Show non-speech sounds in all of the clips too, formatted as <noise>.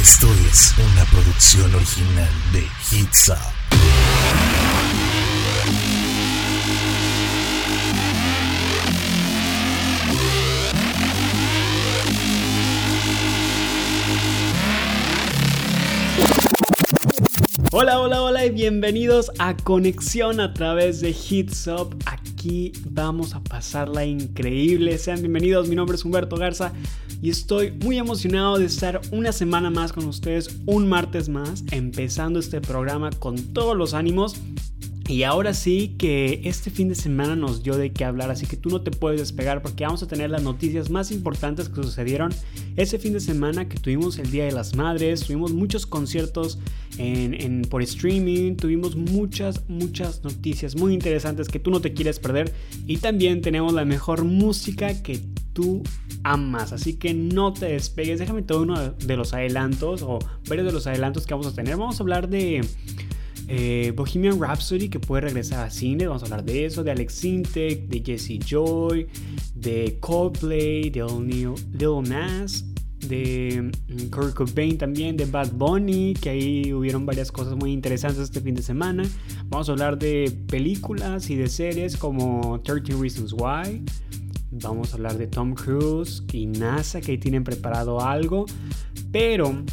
Esto es una producción original de Hits. Hola, hola, hola y bienvenidos a Conexión a través de Hits Up. Aquí vamos a pasarla increíble. Sean bienvenidos, mi nombre es Humberto Garza y estoy muy emocionado de estar una semana más con ustedes, un martes más, empezando este programa con todos los ánimos y ahora sí que este fin de semana nos dio de qué hablar, así que tú no te puedes despegar porque vamos a tener las noticias más importantes que sucedieron ese fin de semana que tuvimos el Día de las Madres, tuvimos muchos conciertos en, por streaming, tuvimos muchas, muchas noticias muy interesantes que tú no te quieres perder y también tenemos la mejor música que tú amas, así que no te despegues, déjame todo uno de los adelantos o varios de los adelantos que vamos a tener, vamos a hablar de... Eh, Bohemian Rhapsody que puede regresar a cine, vamos a hablar de eso, de Alex Sintek, de Jesse Joy, de Coldplay, de Lil Nas, de mm, Kurt Cobain también, de Bad Bunny, que ahí hubieron varias cosas muy interesantes este fin de semana. Vamos a hablar de películas y de series como 13 Reasons Why. Vamos a hablar de Tom Cruise y NASA, que ahí tienen preparado algo. Pero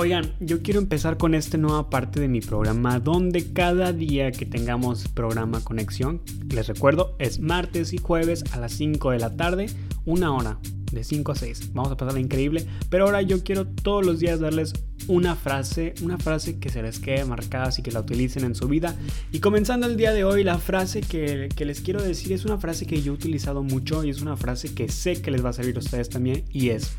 Oigan, yo quiero empezar con esta nueva parte de mi programa donde cada día que tengamos programa Conexión, les recuerdo, es martes y jueves a las 5 de la tarde, una hora, de 5 a 6. Vamos a pasarla increíble, pero ahora yo quiero todos los días darles una frase, una frase que se les quede marcada y que la utilicen en su vida. Y comenzando el día de hoy, la frase que, que les quiero decir es una frase que yo he utilizado mucho y es una frase que sé que les va a servir a ustedes también y es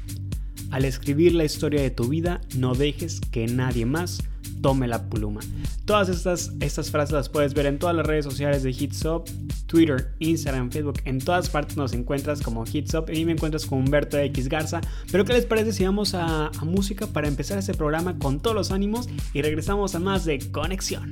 al escribir la historia de tu vida, no dejes que nadie más tome la pluma. Todas estas, estas frases las puedes ver en todas las redes sociales de Hitsop, Twitter, Instagram, Facebook, en todas partes nos encuentras como Hitsop y me encuentras con Humberto X Garza. Pero ¿qué les parece si vamos a, a música para empezar este programa con todos los ánimos y regresamos a más de Conexión?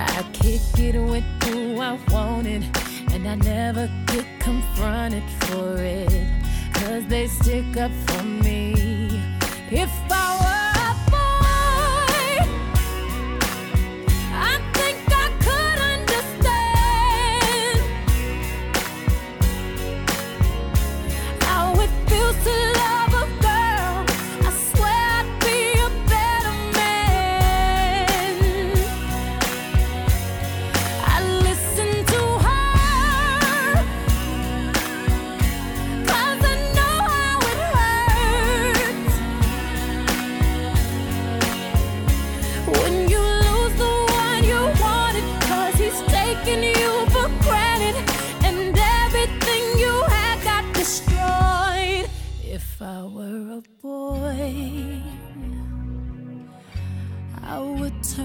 I kick it with who I wanted, and I never get confronted for it. Cause they stick up for me. If I were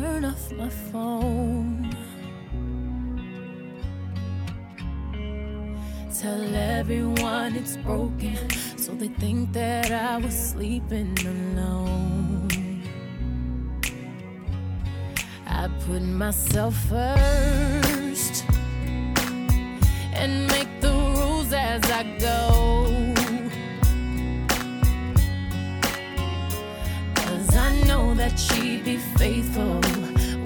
turn off my phone. Tell everyone it's broken, so they think that I was sleeping alone. I put myself first and make the rules as I go. Know that she'd be faithful,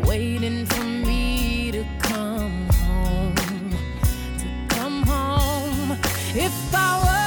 waiting for me to come home. To come home. If I were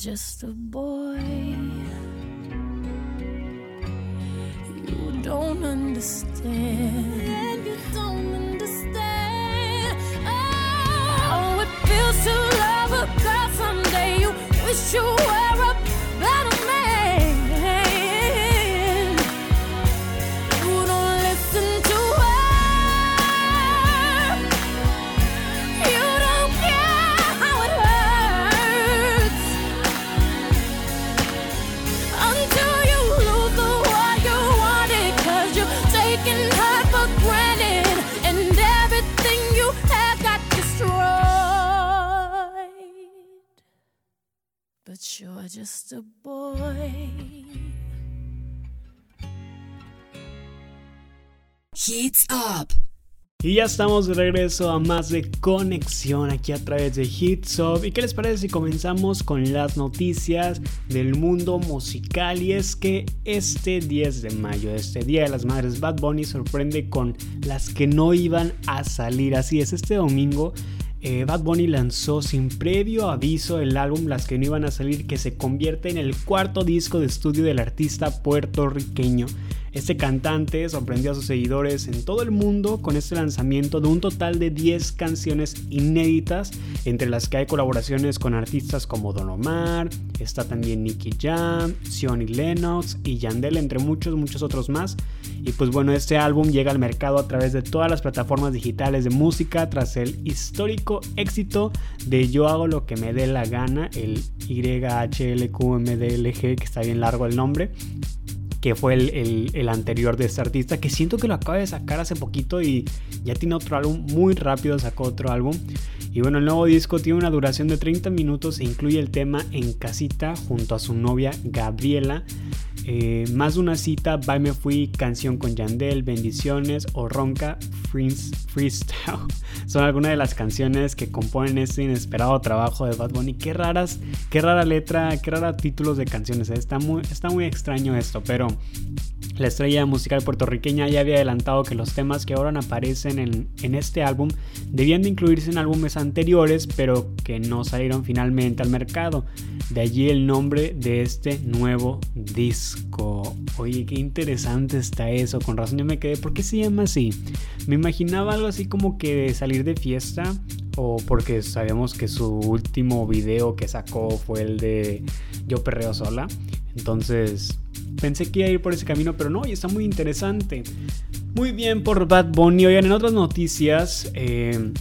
just a boy. You don't understand. You don't understand. Oh, it feels to love a girl someday. You wish you Heats Up. Y ya estamos de regreso a más de conexión aquí a través de Hits Up. ¿Y qué les parece si comenzamos con las noticias del mundo musical? Y es que este 10 de mayo, este Día de las Madres, Bad Bunny sorprende con las que no iban a salir. Así es, este domingo eh, Bad Bunny lanzó sin previo aviso el álbum Las que no iban a salir, que se convierte en el cuarto disco de estudio del artista puertorriqueño. Este cantante sorprendió a sus seguidores en todo el mundo con este lanzamiento de un total de 10 canciones inéditas, entre las que hay colaboraciones con artistas como Don Omar, está también Nicky Jam, Sion y Lennox y Yandel, entre muchos, muchos otros más. Y pues bueno, este álbum llega al mercado a través de todas las plataformas digitales de música tras el histórico éxito de Yo hago lo que me dé la gana, el YHLQMDLG, que está bien largo el nombre que fue el, el, anterior de este artista, que siento que lo acaba de sacar hace poquito y ya tiene otro álbum, muy rápido sacó otro álbum. Y bueno, el nuevo disco tiene una duración de 30 minutos e incluye el tema En Casita junto a su novia Gabriela. Eh, más de una cita, Bye Me Fui, Canción con Yandel, Bendiciones o Ronca Freestyle. Son algunas de las canciones que componen este inesperado trabajo de Bad Bunny. Qué raras, qué rara letra, qué rara títulos de canciones. Está muy, está muy extraño esto, pero la estrella musical puertorriqueña ya había adelantado que los temas que ahora aparecen en, en, este álbum debían de incluirse en álbumes anteriores, pero que no salieron finalmente al mercado. De allí el nombre de este nuevo disco. Oye, qué interesante está eso. Con razón yo me quedé. ¿Por qué se llama así? Me imaginaba algo así como que salir de fiesta. O porque sabemos que su último video que sacó fue el de Yo Perreo Sola. Entonces pensé que iba a ir por ese camino, pero no, y está muy interesante. Muy bien por Bad Bunny. Oigan, en otras noticias, eh,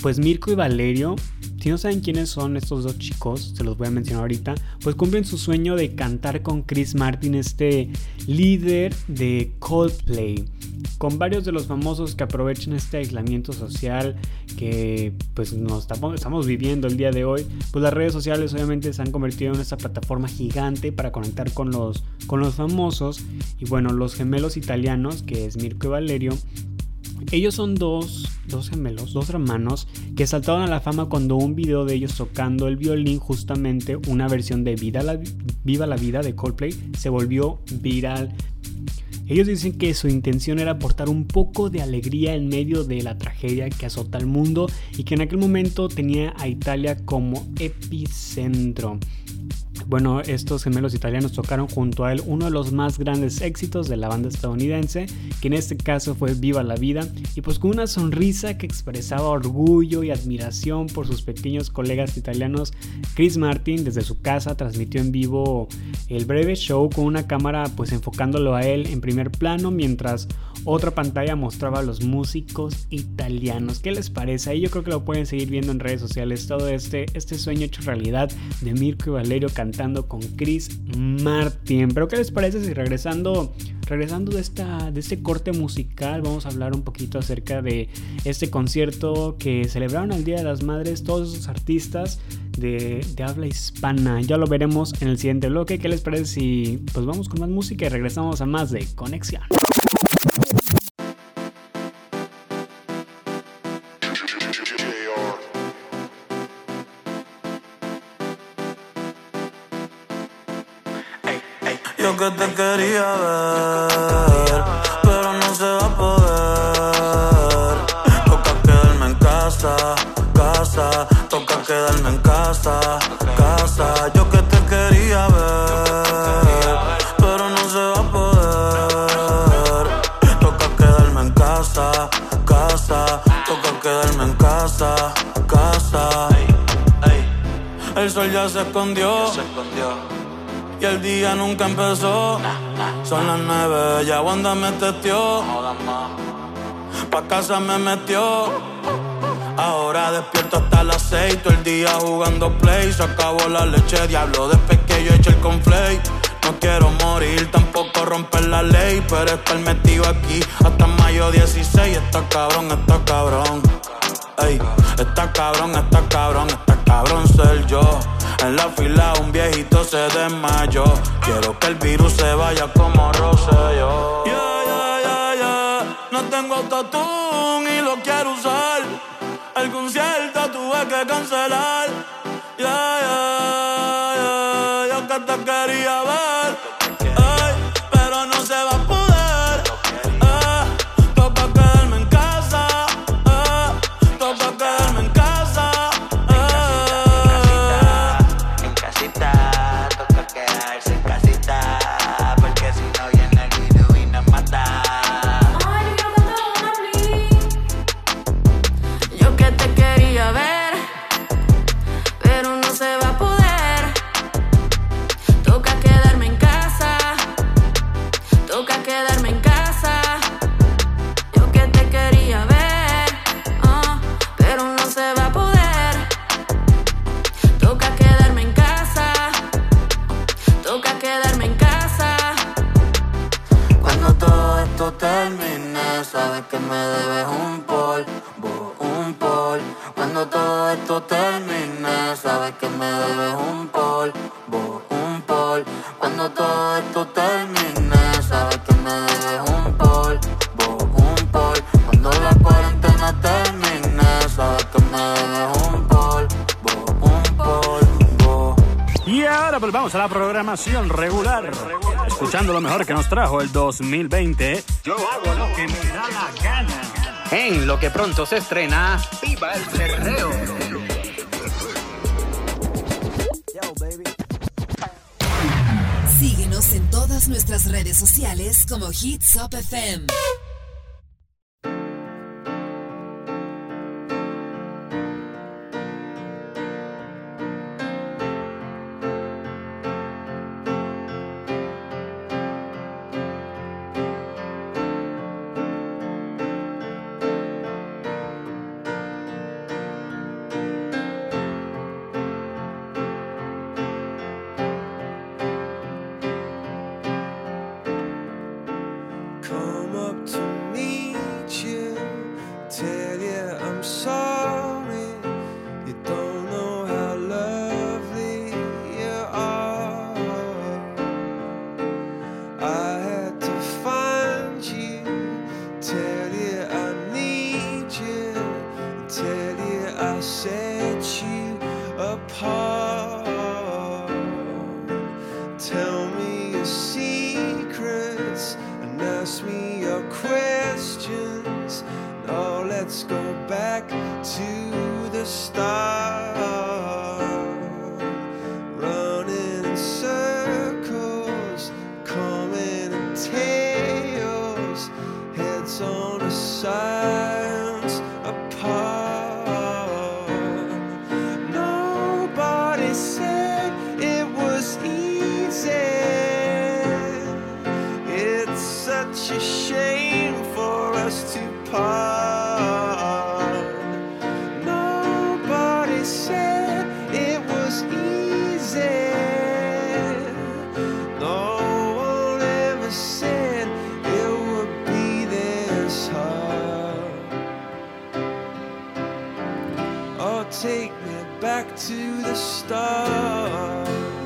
pues Mirko y Valerio, si no saben quiénes son estos dos chicos, se los voy a mencionar ahorita, pues cumplen su sueño de cantar con Chris Martin, este líder de Coldplay. Con varios de los famosos que aprovechan este aislamiento social que pues nos estamos, viviendo el día de hoy, pues las redes sociales obviamente se han convertido en esta plataforma gigante para conectar con los, con los famosos. Y bueno, los gemelos italianos, que es Mirko y Valerio, ellos son dos, dos gemelos, dos hermanos que saltaron a la fama cuando un video de ellos tocando el violín, justamente una versión de Viva la, Viva la Vida de Coldplay, se volvió viral. Ellos dicen que su intención era aportar un poco de alegría en medio de la tragedia que azota al mundo y que en aquel momento tenía a Italia como epicentro. Bueno, estos gemelos italianos tocaron junto a él uno de los más grandes éxitos de la banda estadounidense, que en este caso fue Viva la Vida, y pues con una sonrisa que expresaba orgullo y admiración por sus pequeños colegas italianos, Chris Martin desde su casa transmitió en vivo el breve show con una cámara pues enfocándolo a él en primer plano, mientras otra pantalla mostraba a los músicos italianos. ¿Qué les parece? Ahí yo creo que lo pueden seguir viendo en redes sociales, todo este, este sueño hecho realidad de Mirko y Valerio con Chris Martin. Pero ¿qué les parece si regresando, regresando de, esta, de este corte musical vamos a hablar un poquito acerca de este concierto que celebraron el Día de las Madres todos esos artistas de, de habla hispana? Ya lo veremos en el siguiente bloque. ¿Qué les parece si pues vamos con más música y regresamos a más de Conexión? yo te quería ver, pero no se va a poder. Toca quedarme en casa, casa, toca quedarme en casa, casa. Yo que te quería ver, pero no se va a poder. Toca quedarme en casa, casa, toca quedarme en casa, casa. El sol ya se escondió. Ya se escondió. Y el día nunca empezó. Son las nueve, ya Wanda me testió. Pa' casa me metió. Ahora despierto hasta las seis, todo el día jugando play. Se acabó la leche, diablo, después que yo eché el conflay. No quiero morir, tampoco romper la ley, pero estar metido aquí hasta mayo 16. Está cabrón, está cabrón. Ey, está cabrón, está cabrón, está cabrón ser yo. En la fila un viejito se desmayó. Quiero que el virus se vaya como Rosselló. Yeah, yeah, yeah, yeah. No tengo autotune y lo quiero usar. El concierto tuve que cancelar. Que nos trajo el 2020. Yo hago lo que me da la gana. En lo que pronto se estrena. ¡Viva el perreo! Síguenos en todas nuestras redes sociales como Hits Up FM. Take me back to the start.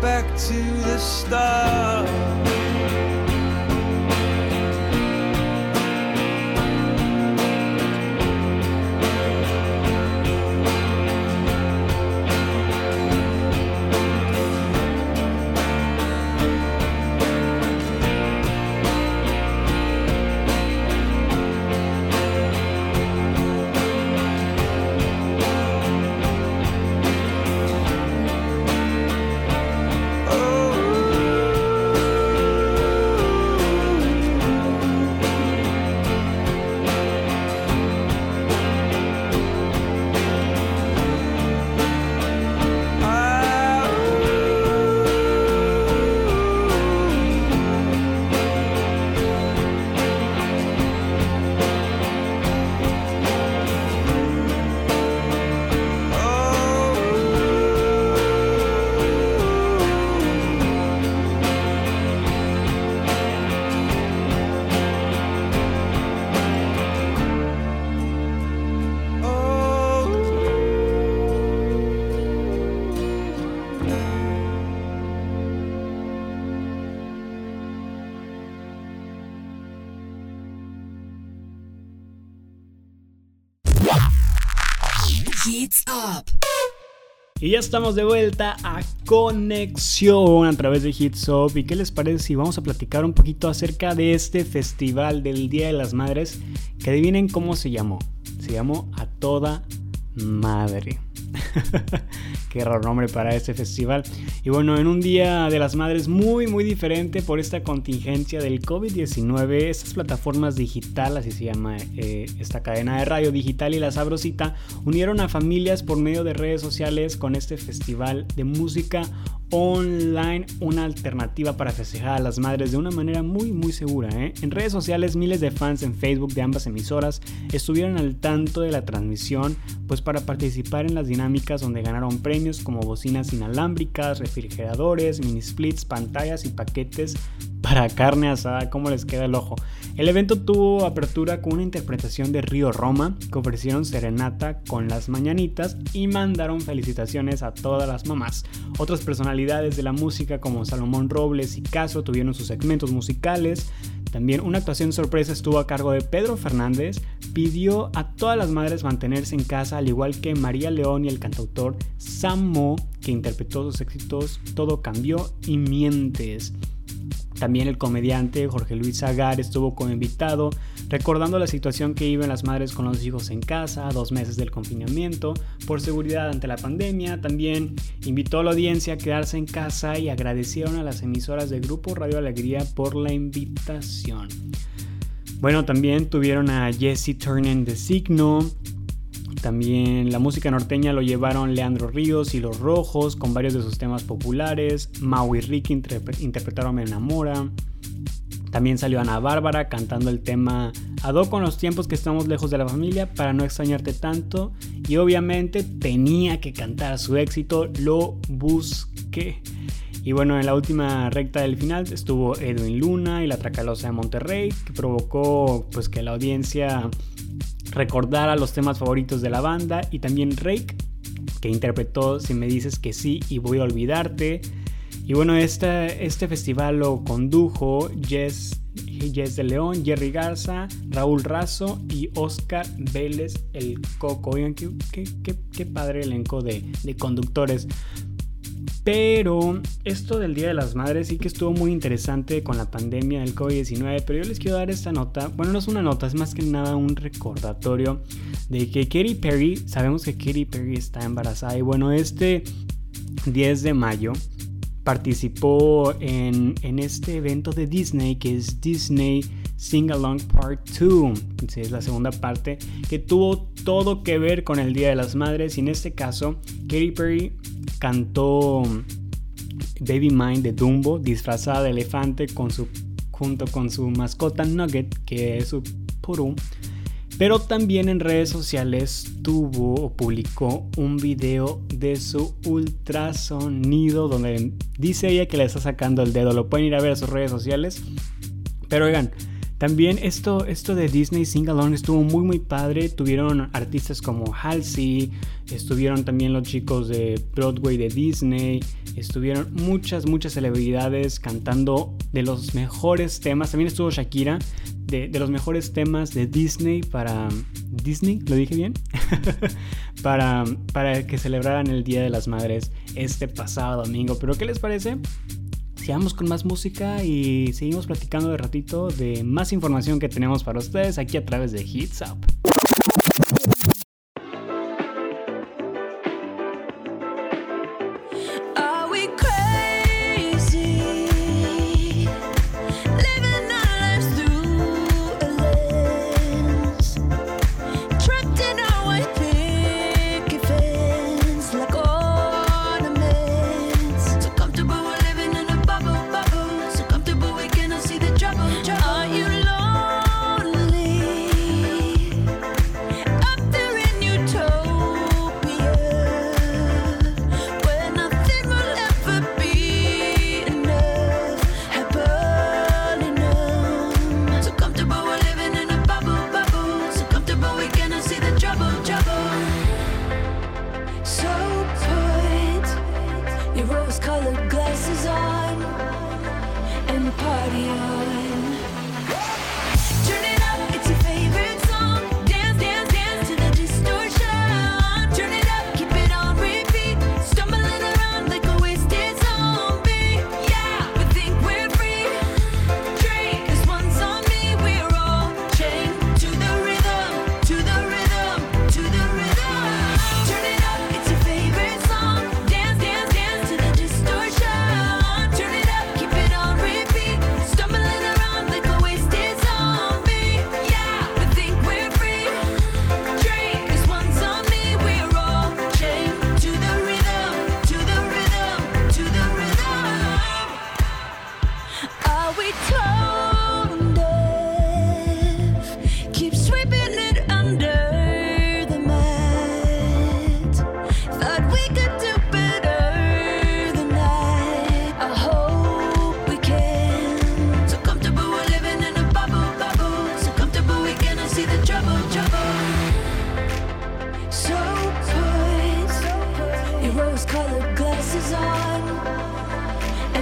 Back to the start. Y ya estamos de vuelta a Conexión a través de Hits Up. ¿Y qué les parece si vamos a platicar un poquito acerca de este festival del Día de las Madres? Que adivinen cómo se llamó. Se llamó A Toda Madre. <laughs> Qué raro nombre para este festival. Y bueno, en un día de las madres muy, muy diferente por esta contingencia del COVID-19, estas plataformas digital, así se llama eh, esta cadena de radio digital y la sabrosita, unieron a familias por medio de redes sociales con este festival de música online, una alternativa para festejar a las madres de una manera muy, muy segura. ¿eh? En redes sociales, miles de fans en Facebook de ambas emisoras estuvieron al tanto de la transmisión, pues para participar en las dinámicas donde ganaron premios como bocinas inalámbricas, refrigeradores, mini splits, pantallas y paquetes para carne asada, ¿cómo les queda el ojo? El evento tuvo apertura con una interpretación de Río Roma, que ofrecieron serenata con las mañanitas y mandaron felicitaciones a todas las mamás. Otras personalidades de la música como Salomón Robles y Caso tuvieron sus segmentos musicales. También una actuación sorpresa estuvo a cargo de Pedro Fernández, pidió a todas las madres mantenerse en casa, al igual que María León y el cantautor Samo, que interpretó sus éxitos Todo cambió y Mientes. También el comediante Jorge Luis Zagar estuvo como invitado, recordando la situación que viven las madres con los hijos en casa, dos meses del confinamiento, por seguridad ante la pandemia. También invitó a la audiencia a quedarse en casa y agradecieron a las emisoras de Grupo Radio Alegría por la invitación. Bueno, también tuvieron a Jesse Turner de Signo, también la música norteña lo llevaron Leandro Ríos y Los Rojos con varios de sus temas populares. Mau y Ricky interpretaron Me Enamora. También salió Ana Bárbara cantando el tema Ado con los tiempos que estamos lejos de la familia para no extrañarte tanto. Y obviamente tenía que cantar su éxito, Lo Busqué. Y bueno, en la última recta del final estuvo Edwin Luna y la Tracalosa de Monterrey, que provocó pues que la audiencia recordara los temas favoritos de la banda y también Rake, que interpretó Si me dices que sí y voy a olvidarte. Y bueno, este, este festival lo condujo Jess Jess de León, Jerry Garza, Raúl Razo y Oscar Vélez el Coco. Oigan, qué, qué, qué, qué padre elenco de, de conductores. Pero esto del Día de las Madres sí que estuvo muy interesante con la pandemia del COVID-19, pero yo les quiero dar esta nota, bueno no es una nota, es más que nada un recordatorio de que Katy Perry, sabemos que Katy Perry está embarazada y bueno, este 10 de mayo participó en, en este evento de Disney que es Disney Sing Along Part 2, sí, es la segunda parte, que tuvo todo que ver con el Día de las Madres y en este caso Katy Perry cantó Baby Mind de Dumbo disfrazada de elefante con su, junto con su mascota Nugget que es su purú. Pero también en redes sociales tuvo o publicó un video de su ultrasonido donde dice ella que le está sacando el dedo. Lo pueden ir a ver a sus redes sociales. Pero oigan, también esto, esto de Disney Sing Along estuvo muy muy padre. Tuvieron artistas como Halsey, estuvieron también los chicos de Broadway de Disney, estuvieron muchas muchas celebridades cantando de los mejores temas. También estuvo Shakira de, de los mejores temas de Disney para Disney, lo dije bien, <laughs> para, para que celebraran el Día de las Madres este pasado domingo. Pero ¿qué les parece? Sigamos con más música y seguimos platicando de ratito de más información que tenemos para ustedes aquí a través de Hits Up.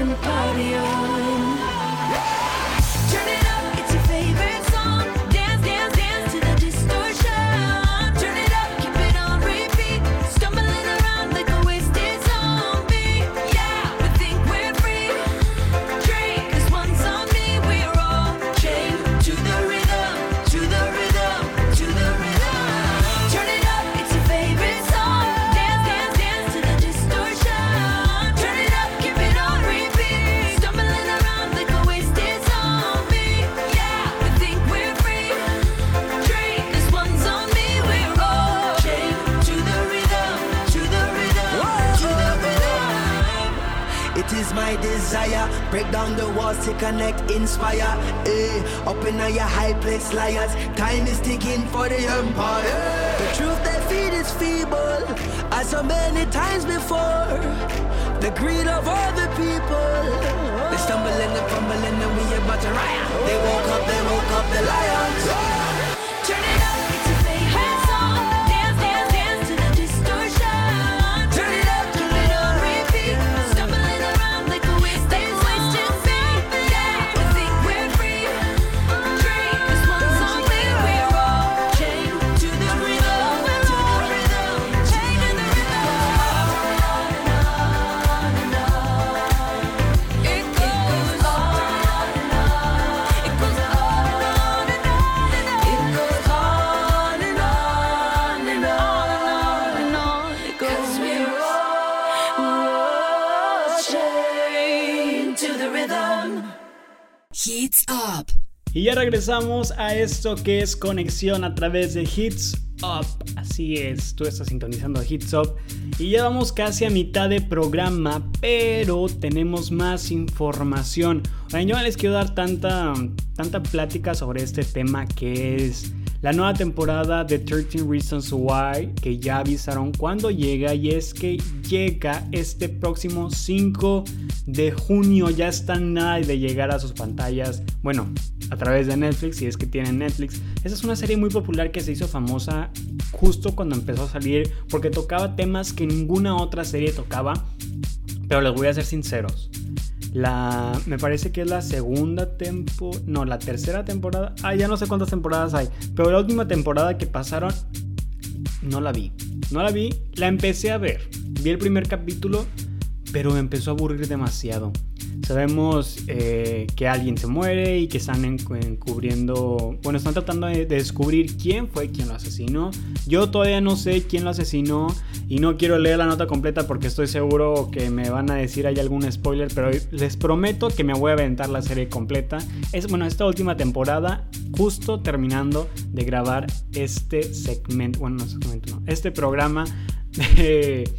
Empire. Place, liars. Time is ticking for the empire. The truth they feed is feeble, as so many times before. The greed of all the people. They stumbling and fumbling, and we about to riot. They woke up, they woke up the lions. Ya regresamos a esto que es conexión a través de Hits Up. Así es, tú estás sintonizando Hits Up. Y ya vamos casi a mitad de programa, pero tenemos más información. Oigan, yo no les quiero dar tanta, tanta plática sobre este tema que es la nueva temporada de 13 Reasons Why, que ya avisaron cuándo llega, y es que llega este próximo 5 de junio. Ya está nada de llegar a sus pantallas. Bueno, a través de Netflix, si es que tienen Netflix. Esa es una serie muy popular que se hizo famosa justo cuando empezó a salir, porque tocaba temas que ninguna otra serie tocaba. Pero les voy a ser sinceros. La, me parece que es la segunda temporada, no, la tercera temporada. Ah, ya no sé cuántas temporadas hay, pero la última temporada que pasaron no la vi. No la vi, la empecé a ver. Vi el primer capítulo, pero me empezó a aburrir demasiado. Sabemos eh, que alguien se muere y que están encubriendo, bueno, están tratando de, descubrir quién fue quien lo asesinó. Yo todavía no sé quién lo asesinó y no quiero leer la nota completa porque estoy seguro que me van a decir hay algún spoiler, pero les prometo que me voy a aventar la serie completa. Es bueno, esta última temporada, justo terminando de grabar este segmento, bueno, no segmento, no, este programa de,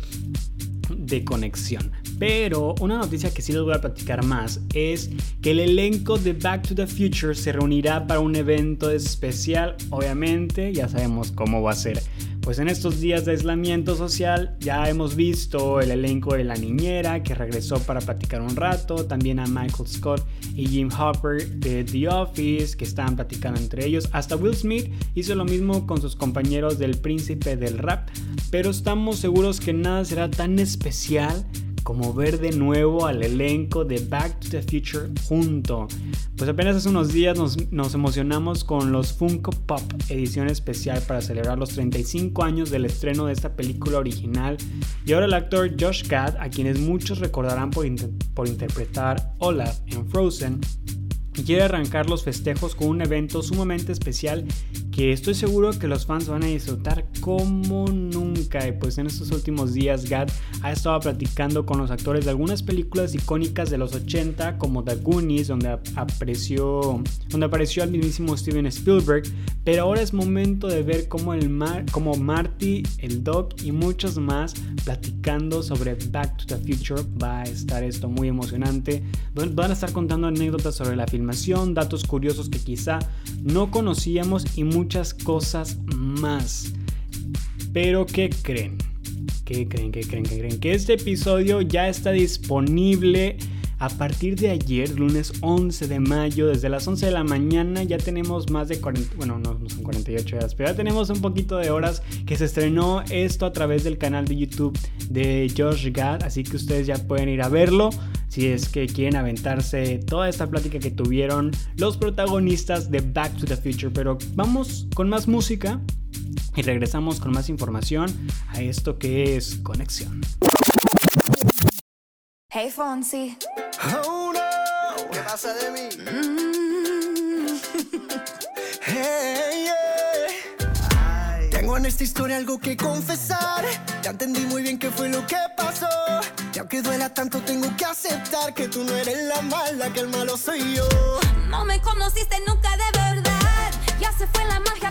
de conexión. Pero una noticia que sí les voy a platicar más es que el elenco de Back to the Future se reunirá para un evento especial. Obviamente, ya sabemos cómo va a ser. Pues en estos días de aislamiento social ya hemos visto el elenco de La Niñera que regresó para platicar un rato, también a Michael Scott y Jim Hopper de The Office que estaban platicando entre ellos, hasta Will Smith hizo lo mismo con sus compañeros del Príncipe del Rap, pero estamos seguros que nada será tan especial como ver de nuevo al elenco de Back to the Future junto. Pues apenas hace unos días nos, emocionamos con los Funko Pop edición especial para celebrar los 35 años del estreno de esta película original. Y ahora el actor Josh Gad, a quienes muchos recordarán por, por interpretar Olaf en Frozen, quiere arrancar los festejos con un evento sumamente especial que estoy seguro que los fans van a disfrutar como nunca. Y pues en estos últimos días Gad ha estado platicando con los actores de algunas películas icónicas de los 80 como The Goonies, donde apareció, donde apareció al mismísimo Steven Spielberg. Pero ahora es momento de ver cómo, el Mar, como Marty, el Doc y muchos más platicando sobre Back to the Future. Va a estar esto muy emocionante. Van a estar contando anécdotas sobre la filmación, datos curiosos que quizá no conocíamos y muchas cosas más. Pero ¿qué creen? ¿Qué creen? ¿Qué creen? ¿Qué creen? Que este episodio ya está disponible a partir de ayer, lunes 11 de mayo, desde las 11 de la mañana ya tenemos más de 40, bueno, no, son 48 horas, pero ya tenemos un poquito de horas que se estrenó esto a través del canal de YouTube de Josh Gad, así que ustedes ya pueden ir a verlo si es que quieren aventarse toda esta plática que tuvieron los protagonistas de Back to the Future. Pero vamos con más música y regresamos con más información a esto que es conexión. Hey Fonsi. Oh no, ¿qué pasa de mí? Mm. <laughs> hey, yeah. Tengo en esta historia algo que confesar. Ya entendí muy bien qué fue lo que pasó. Y aunque duela tanto, tengo que aceptar que tú no eres la mala, que el malo soy yo. No me conociste nunca de verdad. Ya se fue la magia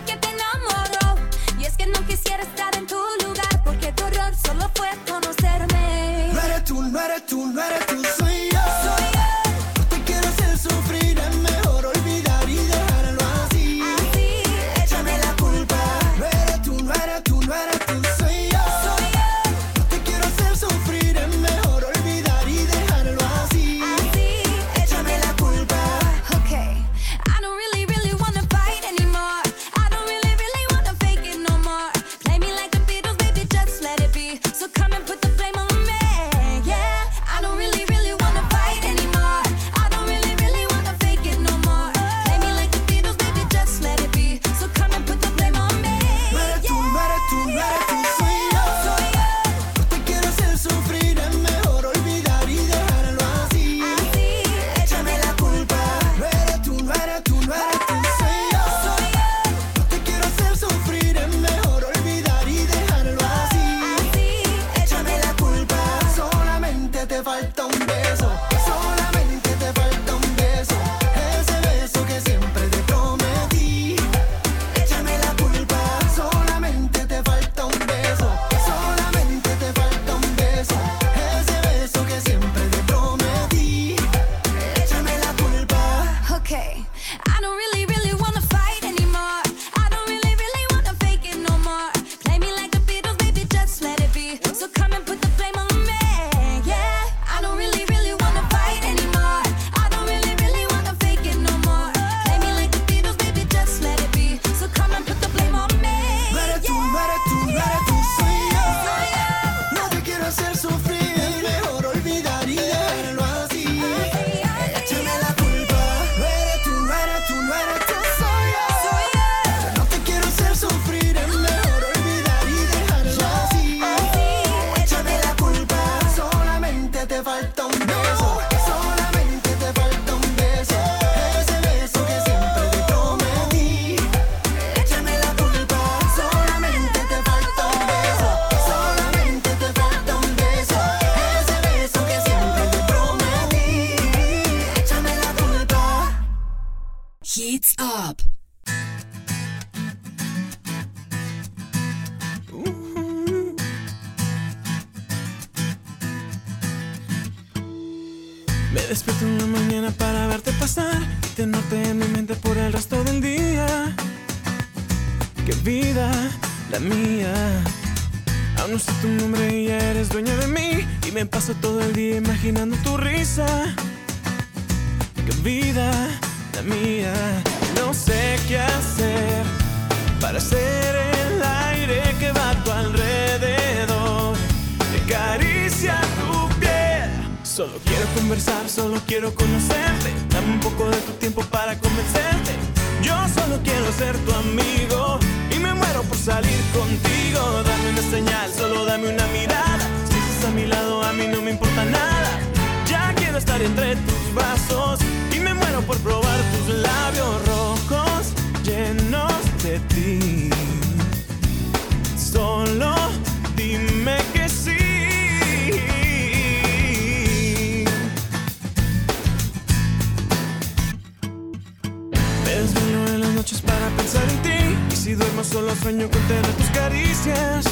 si duermo solo sueño con tener tus caricias.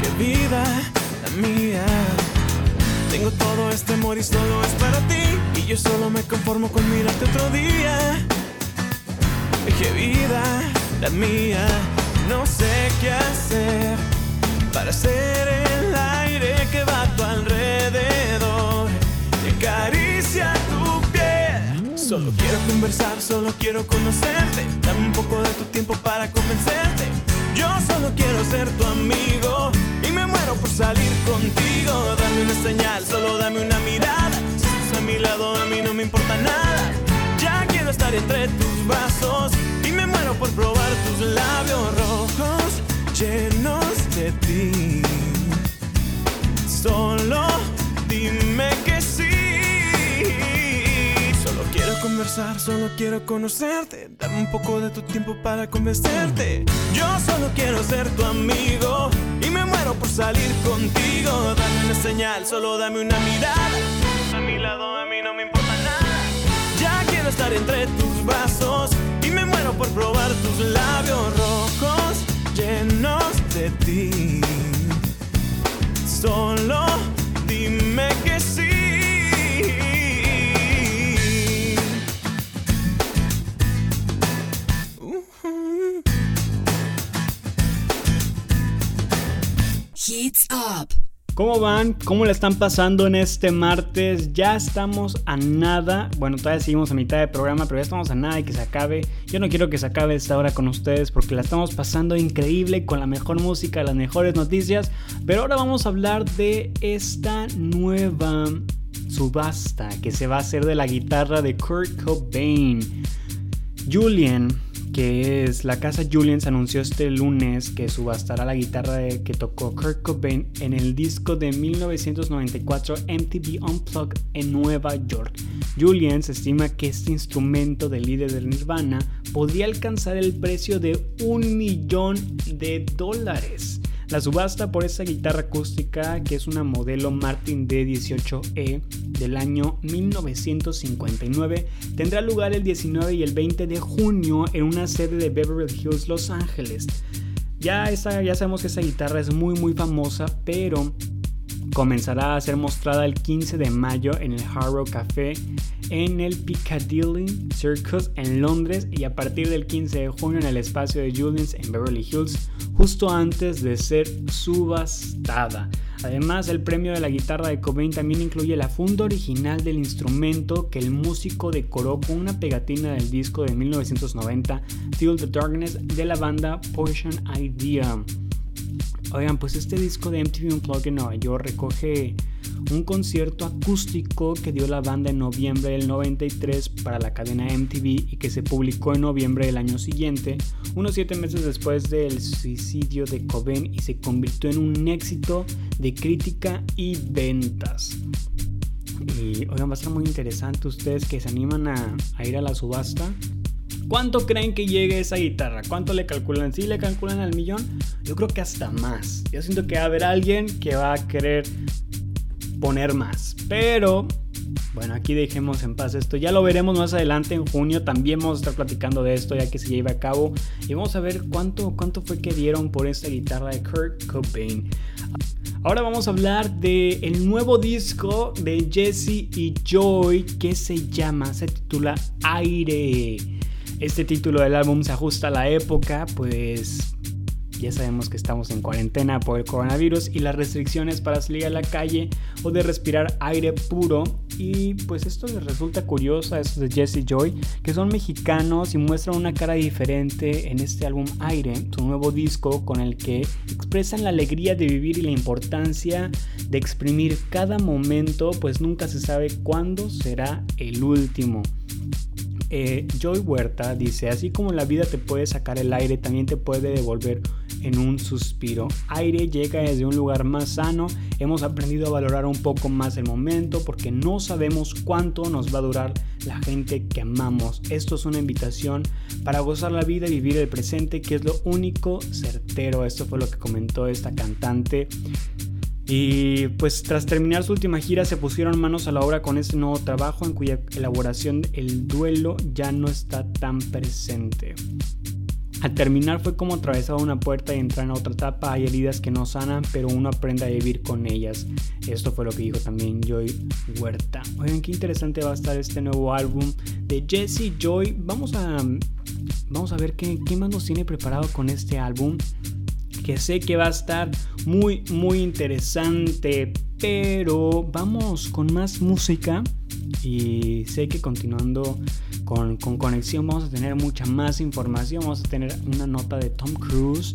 Qué vida la mía. Tengo todo este amor y solo es para ti. Y yo solo me conformo con mirarte otro día. Qué vida la mía. No sé qué hacer para ser el aire que va a tu alrededor. Que acaricia tu. Solo quiero conversar, solo quiero conocerte. Dame un poco de tu tiempo para convencerte. Yo solo quiero ser tu amigo y me muero por salir contigo. Dame una señal, solo dame una mirada. Si estás a mi lado, a mí no me importa nada. Ya quiero estar entre tus brazos y me muero por probar tus labios rojos llenos de ti. Solo dime solo quiero conocerte. Dame un poco de tu tiempo para convencerte. Yo solo quiero ser tu amigo y me muero por salir contigo. Dame una señal, solo dame una mirada. A mi lado, a mí no me importa nada. Ya quiero estar entre tus brazos y me muero por probar tus labios rojos llenos de ti. Solo dime que sí. Hits Up. ¿Cómo van? ¿Cómo le están pasando en este martes? Ya estamos a nada. Bueno, todavía seguimos a mitad de programa, pero ya estamos a nada y que se acabe. Yo no quiero que se acabe esta hora con ustedes porque la estamos pasando increíble con la mejor música, las mejores noticias. Pero ahora vamos a hablar de esta nueva subasta que se va a hacer de la guitarra de Kurt Cobain. Julian, que es la casa Julian, anunció este lunes que subastará la guitarra de- que tocó Kurt Cobain en el disco de 1994 MTV Unplugged en Nueva York. Julian se estima que este instrumento del líder del Nirvana podría alcanzar el precio de un millón de dólares. La subasta por esta guitarra acústica, que es una modelo Martin D18E del año 1959, tendrá lugar el 19 y el 20 de junio en una sede de Beverly Hills, Los Ángeles. Ya, esa, ya sabemos que esa guitarra es muy muy famosa, pero comenzará a ser mostrada el 15 de mayo en el Harrow Café en el Piccadilly Circus en Londres y a partir del 15 de junio en el espacio de Julian's en Beverly Hills justo antes de ser subastada. Además, el premio de la guitarra de Cobain también incluye la funda original del instrumento que el músico decoró con una pegatina del disco de 1990 Feel the Darkness de la banda Poison Idea. Oigan, pues este disco de MTV Unplugged en Nueva York recoge un concierto acústico que dio la banda en noviembre del 93 para la cadena MTV y que se publicó en noviembre del año siguiente, unos 7 meses después del suicidio de Cobain y se convirtió en un éxito de crítica y ventas. Y oigan, va a ser muy interesante ustedes que se animan a, a ir a la subasta. ¿Cuánto creen que llegue esa guitarra? ¿Cuánto le calculan? ¿Sí le calculan al millón? Yo creo que hasta más. Yo siento que va a haber alguien que va a querer poner más. Pero, bueno, aquí dejemos en paz esto. Ya lo veremos más adelante en junio. También vamos a estar platicando de esto ya que se lleve a cabo. Y vamos a ver cuánto, cuánto fue que dieron por esta guitarra de Kurt Cobain. Ahora vamos a hablar el nuevo disco de Jesse y Joy que se llama, se titula Aire. Este título del álbum se ajusta a la época, pues ya sabemos que estamos en cuarentena por el coronavirus y las restricciones para salir a la calle o de respirar aire puro. Y pues esto les resulta curioso a esos de Jesse Joy, que son mexicanos y muestran una cara diferente en este álbum Aire, su nuevo disco con el que expresan la alegría de vivir y la importancia de exprimir cada momento, pues nunca se sabe cuándo será el último. Eh, Joy Huerta dice, así como la vida te puede sacar el aire, también te puede devolver en un suspiro. Aire llega desde un lugar más sano, hemos aprendido a valorar un poco más el momento porque no sabemos cuánto nos va a durar la gente que amamos. Esto es una invitación para gozar la vida y vivir el presente, que es lo único certero. Esto fue lo que comentó esta cantante. Y pues tras terminar su última gira se pusieron manos a la obra con este nuevo trabajo en cuya elaboración el duelo ya no está tan presente. Al terminar fue como atravesar una puerta y entrar en otra etapa. Hay heridas que no sanan, pero uno aprende a vivir con ellas. Esto fue lo que dijo también Joy Huerta. Oigan, qué interesante va a estar este nuevo álbum de Jesse Joy. Vamos a, vamos a ver qué, qué más nos tiene preparado con este álbum que sé que va a estar muy muy interesante pero vamos con más música y sé que continuando con, con, conexión vamos a tener mucha más información vamos a tener una nota de Tom Cruise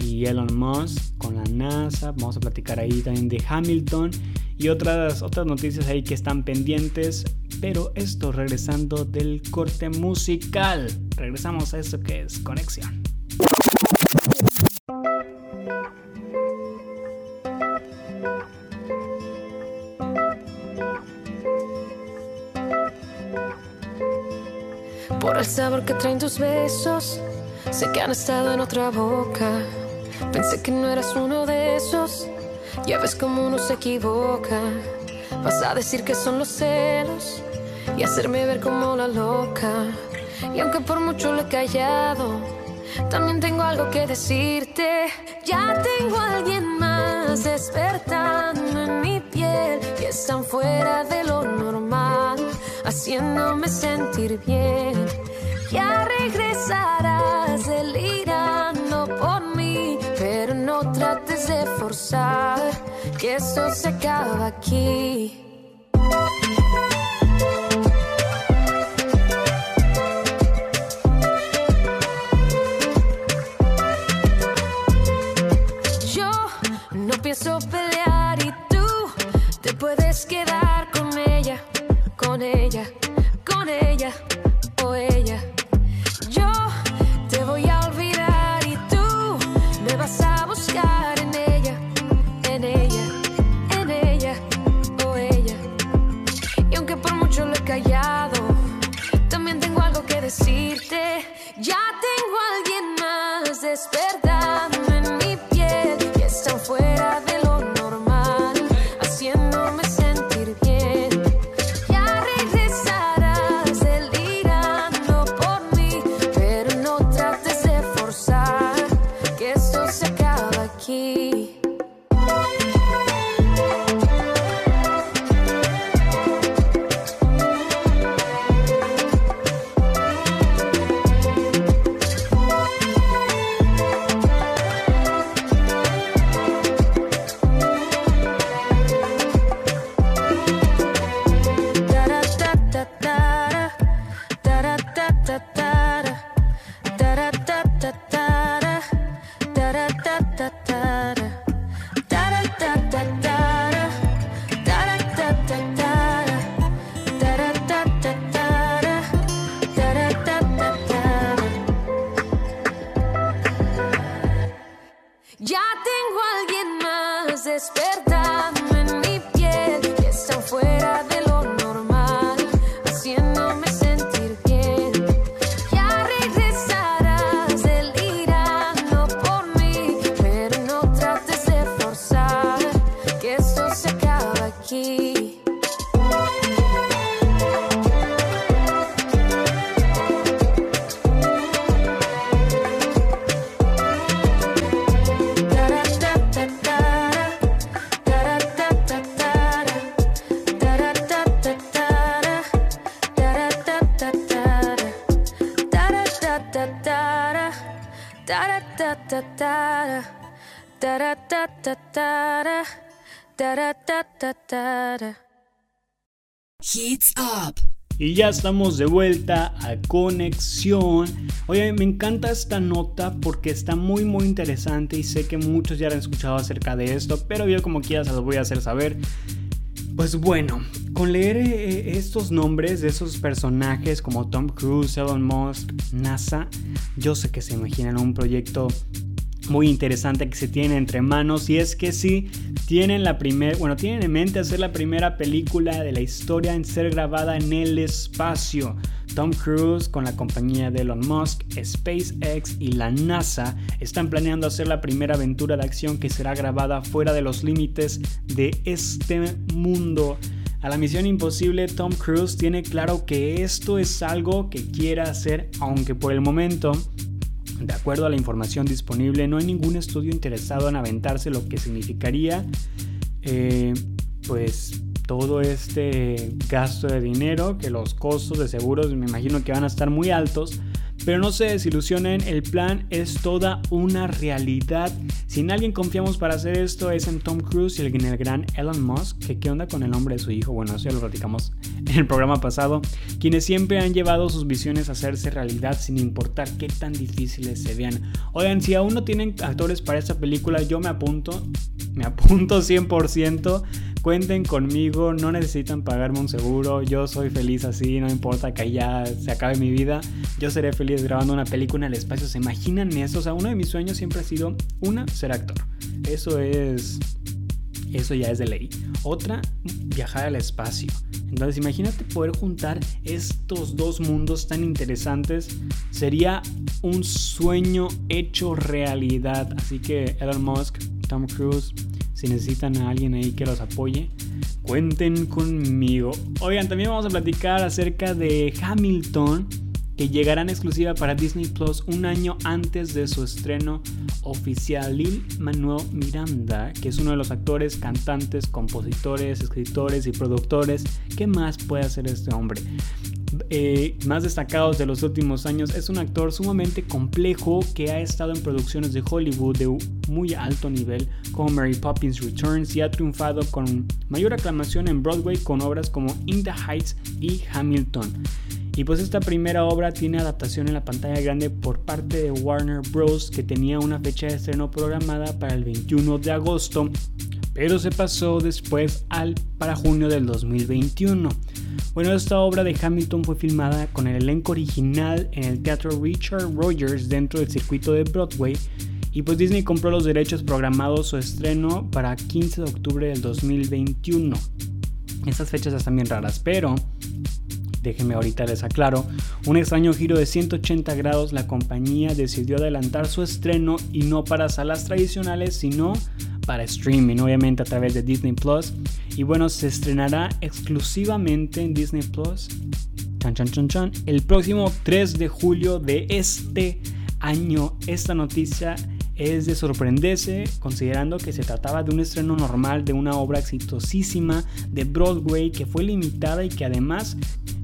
y Elon Musk con la NASA vamos a platicar ahí también de Hamilton y otras otras noticias ahí que están pendientes pero esto regresando del corte musical regresamos a eso que es conexión Por el sabor que traen tus besos, sé que han estado en otra boca. Pensé que no eras uno de esos, ya ves cómo uno se equivoca. Vas a decir que son los celos y hacerme ver como la loca. Y aunque por mucho lo he callado, también tengo algo que decirte. Ya tengo a alguien más despertando en mi piel y están fuera de lo normal, haciéndome sentir bien. Ya regresarás delirando por mí, pero no trates de forzar que eso se acaba aquí. Hits Up. Y ya estamos de vuelta a Conexión. Oye, me encanta esta nota porque está muy muy interesante y sé que muchos ya han escuchado acerca de esto, pero yo como quiera se los voy a hacer saber. Pues bueno, con leer eh, estos nombres de esos personajes como Tom Cruise, Elon Musk, NASA, yo sé que se imaginan un proyecto muy interesante que se tiene entre manos y es que sí tienen la primera, bueno, tienen en mente hacer la primera película de la historia en ser grabada en el espacio. Tom Cruise con la compañía de Elon Musk, SpaceX y la NASA están planeando hacer la primera aventura de acción que será grabada fuera de los límites de este mundo. A la misión imposible, Tom Cruise tiene claro que esto es algo que quiere hacer, aunque por el momento de acuerdo a la información disponible, no hay ningún estudio interesado en aventarse lo que significaría eh, pues todo este gasto de dinero, que los costos de seguros me imagino que van a estar muy altos pero no se desilusionen, el plan es toda una realidad. Si en alguien confiamos para hacer esto es en Tom Cruise y el, el gran Elon Musk, que qué onda con el nombre de su hijo, bueno, eso ya lo platicamos en el programa pasado, quienes siempre han llevado sus visiones a hacerse realidad sin importar qué tan difíciles se vean. Oigan, si aún no tienen actores para esta película, yo me apunto, me apunto 100%. Cuenten conmigo, no necesitan pagarme un seguro, yo soy feliz así, no importa que ya se acabe mi vida, yo seré feliz grabando una película en el espacio. ¿Se imaginan eso? O sea, uno de mis sueños siempre ha sido, una, ser actor. Eso es... Eso ya es de ley. Otra, viajar al espacio. Entonces imagínate poder juntar estos dos mundos tan interesantes. Sería un sueño hecho realidad. Así que Elon Musk, Tom Cruise, si necesitan a alguien ahí que los apoye, cuenten conmigo. Oigan, también vamos a platicar acerca de Hamilton que llegará en exclusiva para Disney Plus un año antes de su estreno oficial. Lil Manuel Miranda, que es uno de los actores, cantantes, compositores, escritores y productores, ¿qué más puede hacer este hombre? Eh, más destacados de los últimos años, es un actor sumamente complejo que ha estado en producciones de Hollywood de muy alto nivel, como Mary Poppins Returns, y ha triunfado con mayor aclamación en Broadway con obras como In the Heights y Hamilton. Y pues esta primera obra tiene adaptación en la pantalla grande por parte de Warner Bros. que tenía una fecha de estreno programada para el 21 de agosto, pero se pasó después al para junio del 2021. Bueno, esta obra de Hamilton fue filmada con el elenco original en el Teatro Richard Rogers dentro del circuito de Broadway y pues Disney compró los derechos programados su estreno para 15 de octubre del 2021. Estas fechas están bien raras, pero déjenme ahorita les aclaro, un extraño giro de 180 grados, la compañía decidió adelantar su estreno y no para salas tradicionales, sino para streaming, obviamente a través de Disney Plus. Y bueno, se estrenará exclusivamente en Disney Plus chan, chan, chan, chan, el próximo 3 de julio de este año. Esta noticia es de sorprenderse considerando que se trataba de un estreno normal de una obra exitosísima de Broadway que fue limitada y que además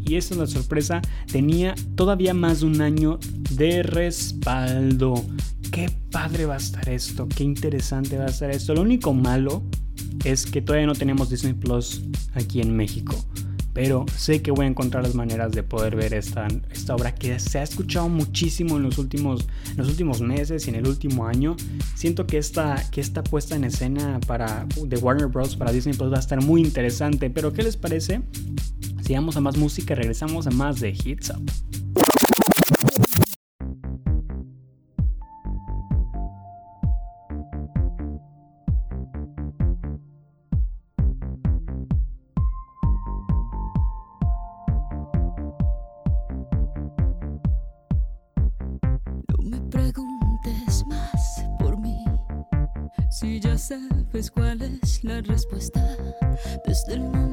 y esta es la sorpresa, tenía todavía más de un año de respaldo. Qué padre va a estar esto, qué interesante va a estar esto. Lo único malo es que todavía no tenemos Disney Plus aquí en México. Pero sé que voy a encontrar las maneras de poder ver esta, esta obra que se ha escuchado muchísimo en los, últimos, los últimos meses y en el último año. Siento que esta, que esta puesta en escena para, de Warner Bros. para Disney Plus va a estar muy interesante. Pero ¿qué les parece Sigamos a más música y regresamos a más de Hits Up. sabes cuál es la respuesta desde el mundo.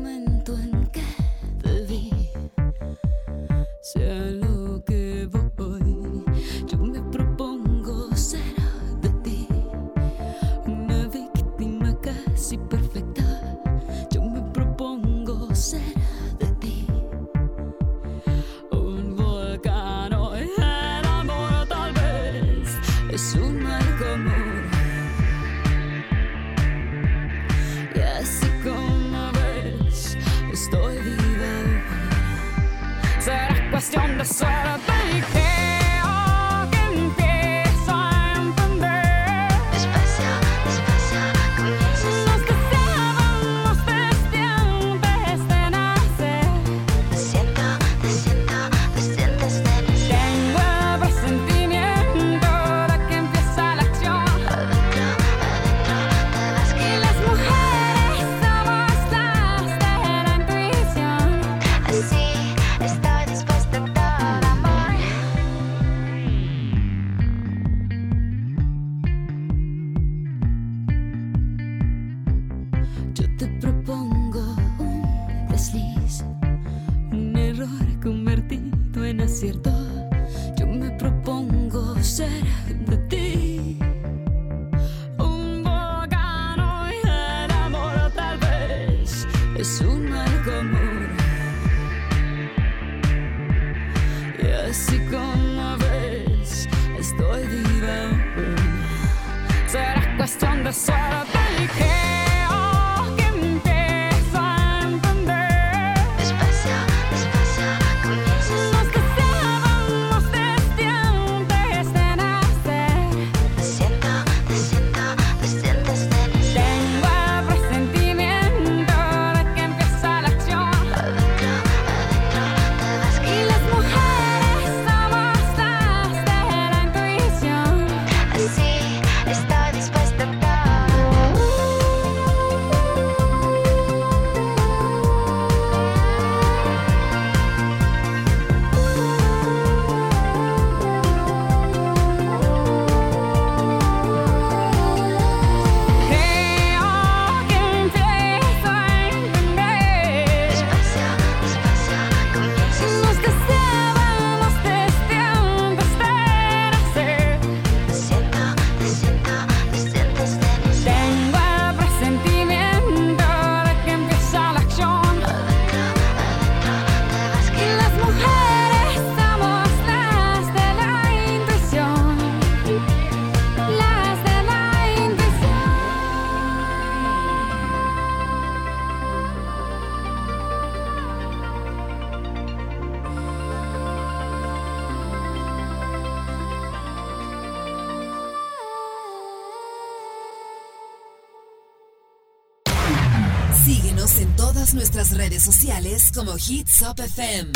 Como Hits Up FM.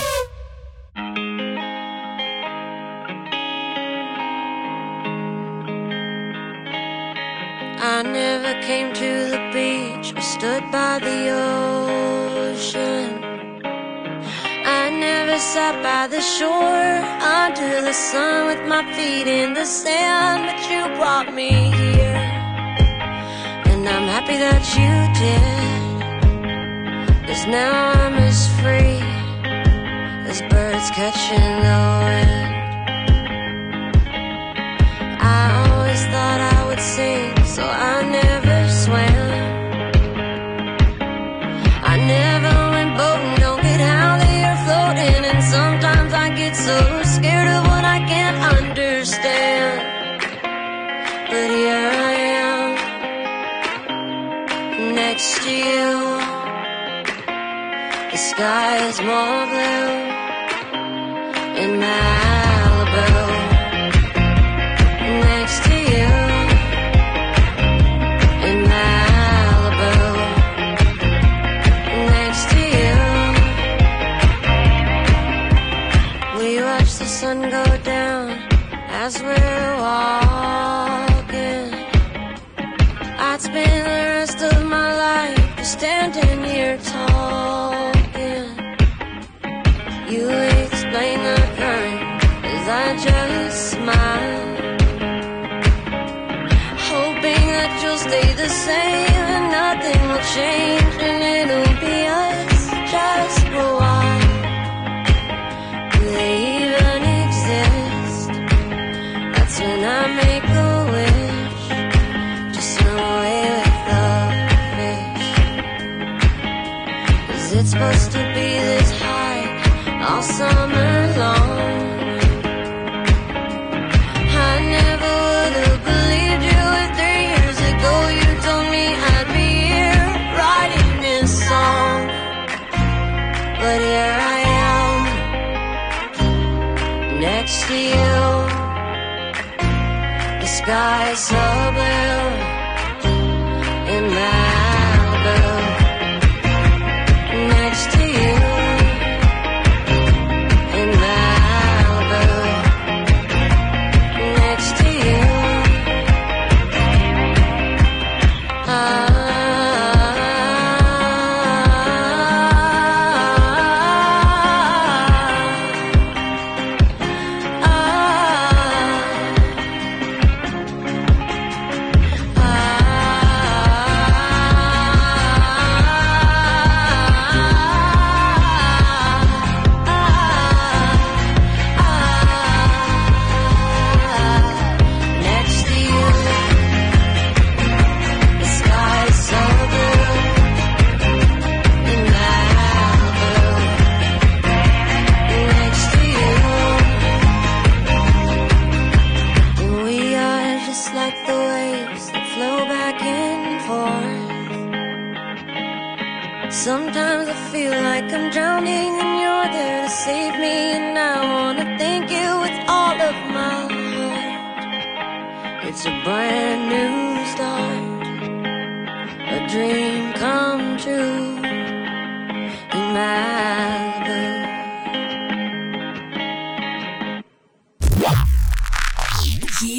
I never came to the beach or stood by the ocean. I never sat by the shore under the sun with my feet in the sand, but you brought me here. And I'm happy that you did. Cause now I'm as free as birds catching the wind. I always thought I would sing, so I never swam. I never went boating, don't get how they are floating, and sometimes I get so sky is more blue in Malibu next to you in Malibu. Next to you, we watch the sun go down as we're walking. I'd spend the rest of my life standing here same nothing will change and it'll be us just for a while. Do they even exist? That's when I make a wish, just swim away with the fish. Is it supposed to be this high all summer sky so blue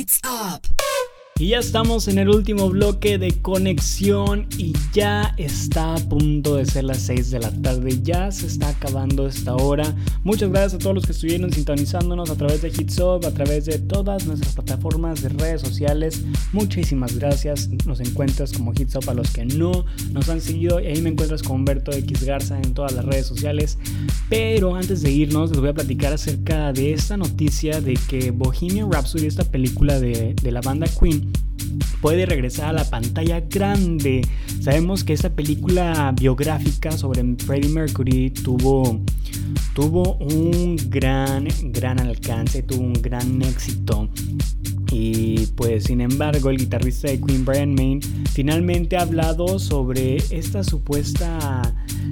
Hits Up. Y ya estamos en el último bloque de conexión y ya está a punto de ser las 6 de la tarde, ya se está acabando esta hora. Muchas gracias a todos los que estuvieron sintonizándonos a través de Hitsop, a través de todas nuestras plataformas de redes sociales. Muchísimas gracias, nos encuentras como Hitsop a los que no nos han seguido y ahí me encuentras con Humberto X Garza en todas las redes sociales. Pero antes de irnos les voy a platicar acerca de esta noticia de que Bohemian Rhapsody, esta película de, de la banda Queen, puede regresar a la pantalla grande. Sabemos que esta película biográfica sobre Freddie Mercury tuvo, tuvo un gran, gran alcance, tuvo un gran éxito. Y pues sin embargo el guitarrista de Queen Brian May finalmente ha hablado sobre esta supuesta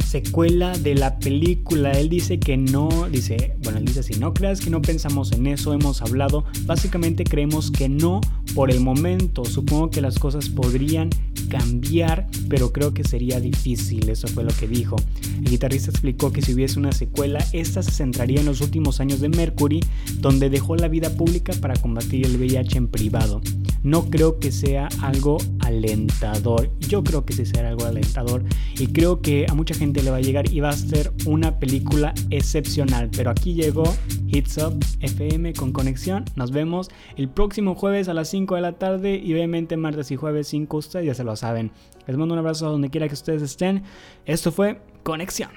secuela de la película. Él dice que no, dice, bueno, él dice si no creas que no pensamos en eso, hemos hablado, básicamente creemos que no por el momento. Supongo que las cosas podrían cambiar, pero creo que sería difícil, eso fue lo que dijo. El guitarrista explicó que si hubiese una secuela, esta se centraría en los últimos años de Mercury, donde dejó la vida pública para combatir el VIH en privado. No creo que sea algo alentador. Yo creo que sí será algo alentador y creo que a mucha gente le va a llegar y va a ser una película excepcional. Pero aquí llegó Hits Up FM con conexión. Nos vemos el próximo jueves a las 5 de la tarde y obviamente martes y jueves 5 ustedes ya se lo saben. Les mando un abrazo donde quiera que ustedes estén. Esto fue Conexión.